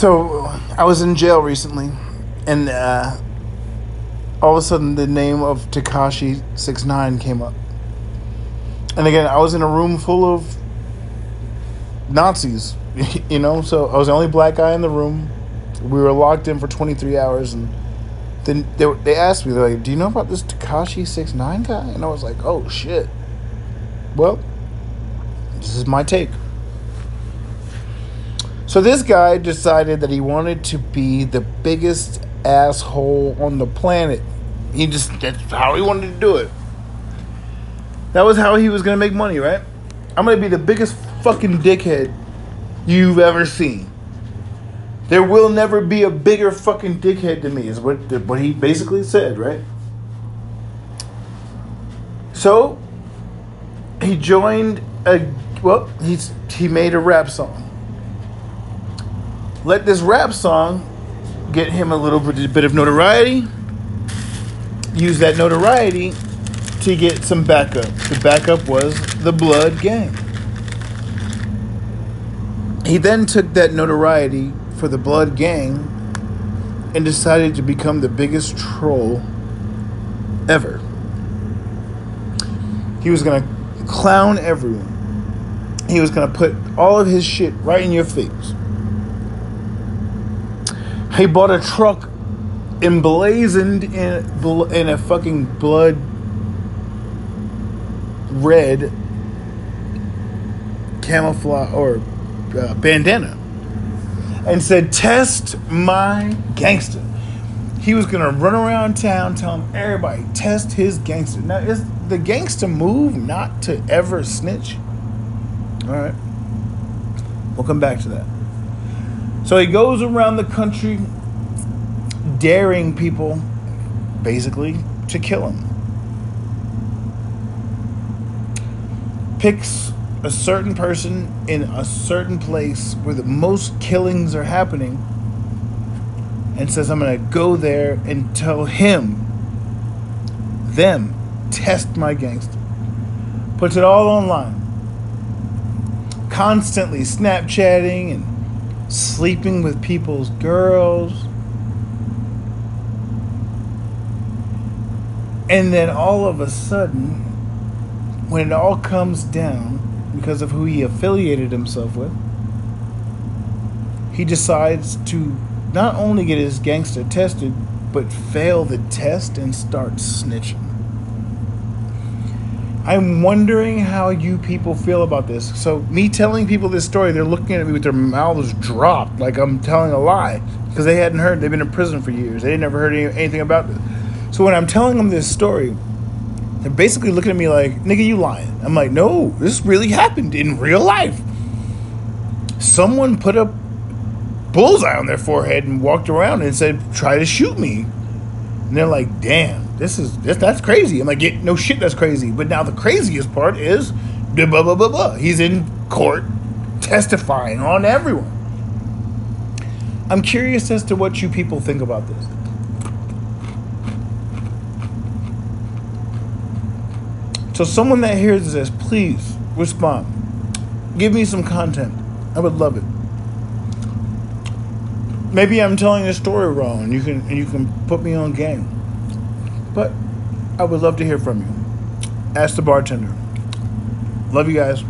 So I was in jail recently, and uh, all of a sudden the name of Tekashi Six Nine came up. And again, I was in a room full of Nazis, you know. So I was the only black guy in the room. We were locked in for 23 hours, and then they, they asked me, they're like, "Do you know about this Tekashi Six Nine guy?" And I was like, "Oh shit." Well, this is my take. So this guy decided that he wanted to be the biggest asshole on the planet. He just that's how he wanted to do it. That was how he was gonna make money, right? I'm gonna be the biggest fucking dickhead you've ever seen. There will never be a bigger fucking dickhead to me, is what what he basically said, right? So he joined a well, he's he made a rap song. Let this rap song get him a little bit, of notoriety. Use that notoriety to get some backup. The backup was the Blood Gang. He then took that notoriety for the Blood Gang and decided to become the biggest troll ever. He was going to clown everyone. He was going to put all of his shit right in your face. He bought a truck emblazoned in in a fucking blood red camouflage or uh, bandana and said, "Test my gangster." He was gonna run around town telling everybody, "Test his gangster." Now, is the gangster move not to ever snitch? All right, we'll come back to that. So he goes around the country daring people, basically, to kill him. Picks a certain person in a certain place where the most killings are happening and says, I'm going to go there and tell him, them, test my gangster. Puts it all online. Constantly Snapchatting and sleeping with people's girls. And then all of a sudden, when it all comes down, because of who he affiliated himself with, he decides to not only get his gangster tested, but fail the test and start snitching. I'm wondering how you people feel about this. So, me telling people this story, they're looking at me with their mouths dropped, like I'm telling a lie, because they hadn't heard. They've been in prison for years. They never heard any, anything about this. So, when I'm telling them this story, they're basically looking at me like, nigga, you lying. I'm like, no, this really happened in real life. Someone put a bullseye on their forehead and walked around and said, try to shoot me. And they're like, damn, this is this, that's crazy. I'm like, yeah, no shit, that's crazy. But now the craziest part is blah blah blah blah blah. He's in court testifying on everyone. I'm curious as to what you people think about this. So, someone that hears this, please respond. Give me some content. I would love it. Maybe I'm telling the story wrong, you can you can put me on game. But I would love to hear from you. Ask the bartender. Love you guys.